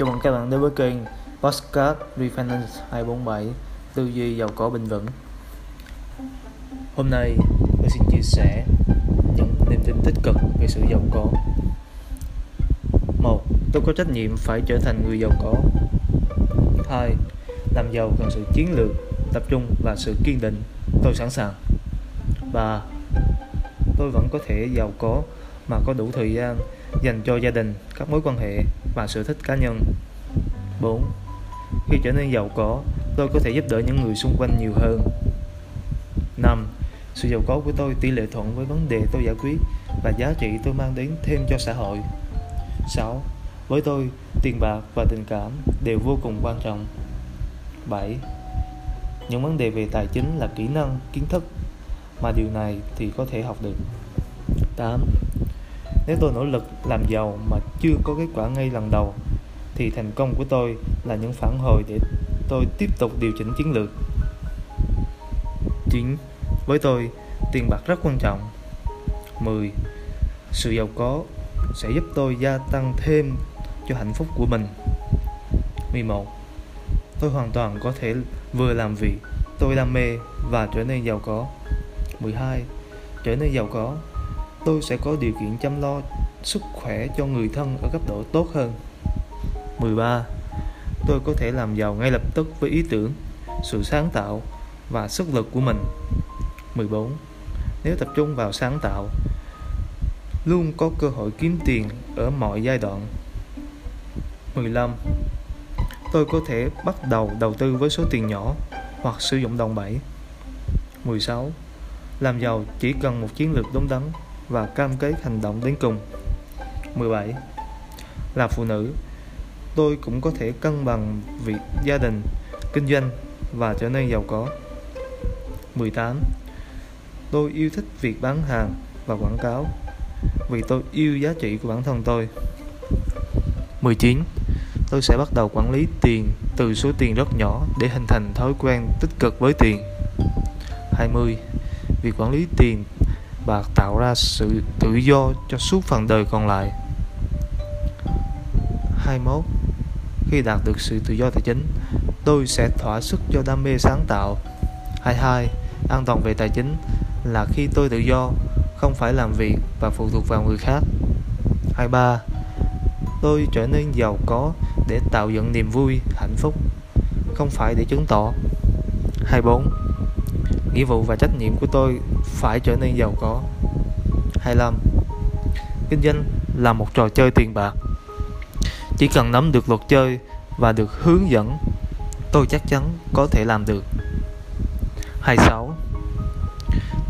Chào mừng các bạn đến với kênh Postcard Refinance 247 Tư duy giàu có bình vững Hôm nay tôi xin chia sẻ những niềm tin tích cực về sự giàu có một Tôi có trách nhiệm phải trở thành người giàu có 2. Làm giàu cần sự chiến lược, tập trung và sự kiên định Tôi sẵn sàng 3. Tôi vẫn có thể giàu có mà có đủ thời gian dành cho gia đình, các mối quan hệ và sở thích cá nhân. 4. Khi trở nên giàu có, tôi có thể giúp đỡ những người xung quanh nhiều hơn. 5. Sự giàu có của tôi tỷ lệ thuận với vấn đề tôi giải quyết và giá trị tôi mang đến thêm cho xã hội. 6. Với tôi, tiền bạc và tình cảm đều vô cùng quan trọng. 7. Những vấn đề về tài chính là kỹ năng, kiến thức mà điều này thì có thể học được. 8. Nếu tôi nỗ lực làm giàu mà chưa có kết quả ngay lần đầu thì thành công của tôi là những phản hồi để tôi tiếp tục điều chỉnh chiến lược. chính Với tôi, tiền bạc rất quan trọng. 10. Sự giàu có sẽ giúp tôi gia tăng thêm cho hạnh phúc của mình. 11. Tôi hoàn toàn có thể vừa làm việc tôi đam mê và trở nên giàu có. 12. Trở nên giàu có tôi sẽ có điều kiện chăm lo sức khỏe cho người thân ở cấp độ tốt hơn 13. Tôi có thể làm giàu ngay lập tức với ý tưởng, sự sáng tạo và sức lực của mình 14. Nếu tập trung vào sáng tạo luôn có cơ hội kiếm tiền ở mọi giai đoạn 15. Tôi có thể bắt đầu đầu tư với số tiền nhỏ hoặc sử dụng đồng bẩy 16. Làm giàu chỉ cần một chiến lược đúng đắn và cam kết hành động đến cùng 17. Là phụ nữ, tôi cũng có thể cân bằng việc gia đình, kinh doanh và trở nên giàu có 18. Tôi yêu thích việc bán hàng và quảng cáo vì tôi yêu giá trị của bản thân tôi 19. Tôi sẽ bắt đầu quản lý tiền từ số tiền rất nhỏ để hình thành thói quen tích cực với tiền 20. Việc quản lý tiền và tạo ra sự tự do cho suốt phần đời còn lại. 21 Khi đạt được sự tự do tài chính tôi sẽ thỏa sức cho đam mê sáng tạo. 22 An toàn về tài chính là khi tôi tự do không phải làm việc và phụ thuộc vào người khác. 23 Tôi trở nên giàu có để tạo dựng niềm vui, hạnh phúc không phải để chứng tỏ. 24 nghĩa vụ và trách nhiệm của tôi phải trở nên giàu có. 25 kinh doanh là một trò chơi tiền bạc. Chỉ cần nắm được luật chơi và được hướng dẫn, tôi chắc chắn có thể làm được. 26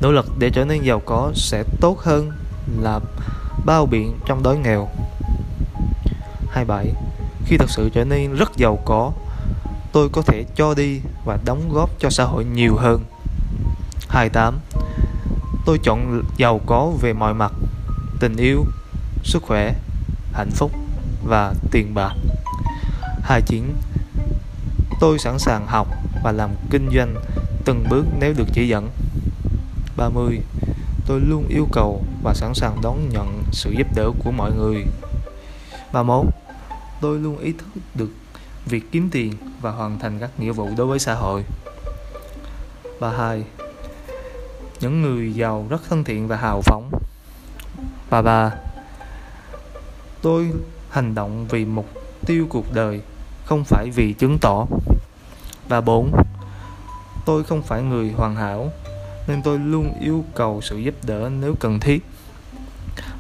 nỗ lực để trở nên giàu có sẽ tốt hơn là bao biện trong đói nghèo. 27 khi thật sự trở nên rất giàu có, tôi có thể cho đi và đóng góp cho xã hội nhiều hơn. 28 Tôi chọn giàu có về mọi mặt Tình yêu, sức khỏe, hạnh phúc và tiền bạc. 29 Tôi sẵn sàng học và làm kinh doanh từng bước nếu được chỉ dẫn. 30 Tôi luôn yêu cầu và sẵn sàng đón nhận sự giúp đỡ của mọi người. 31 Tôi luôn ý thức được việc kiếm tiền và hoàn thành các nghĩa vụ đối với xã hội. 32 những người giàu rất thân thiện và hào phóng. Và bà, tôi hành động vì mục tiêu cuộc đời, không phải vì chứng tỏ. Và bốn, tôi không phải người hoàn hảo, nên tôi luôn yêu cầu sự giúp đỡ nếu cần thiết.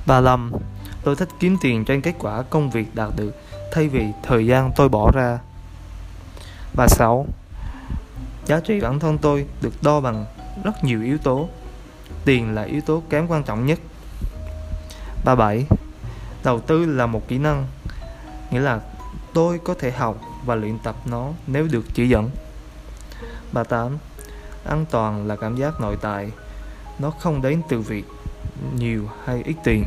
Và lăm tôi thích kiếm tiền trên kết quả công việc đạt được thay vì thời gian tôi bỏ ra. Và sáu, giá trị bản thân tôi được đo bằng rất nhiều yếu tố tiền là yếu tố kém quan trọng nhất. 37 đầu tư là một kỹ năng, nghĩa là tôi có thể học và luyện tập nó nếu được chỉ dẫn. 38 an toàn là cảm giác nội tại, nó không đến từ việc nhiều hay ít tiền.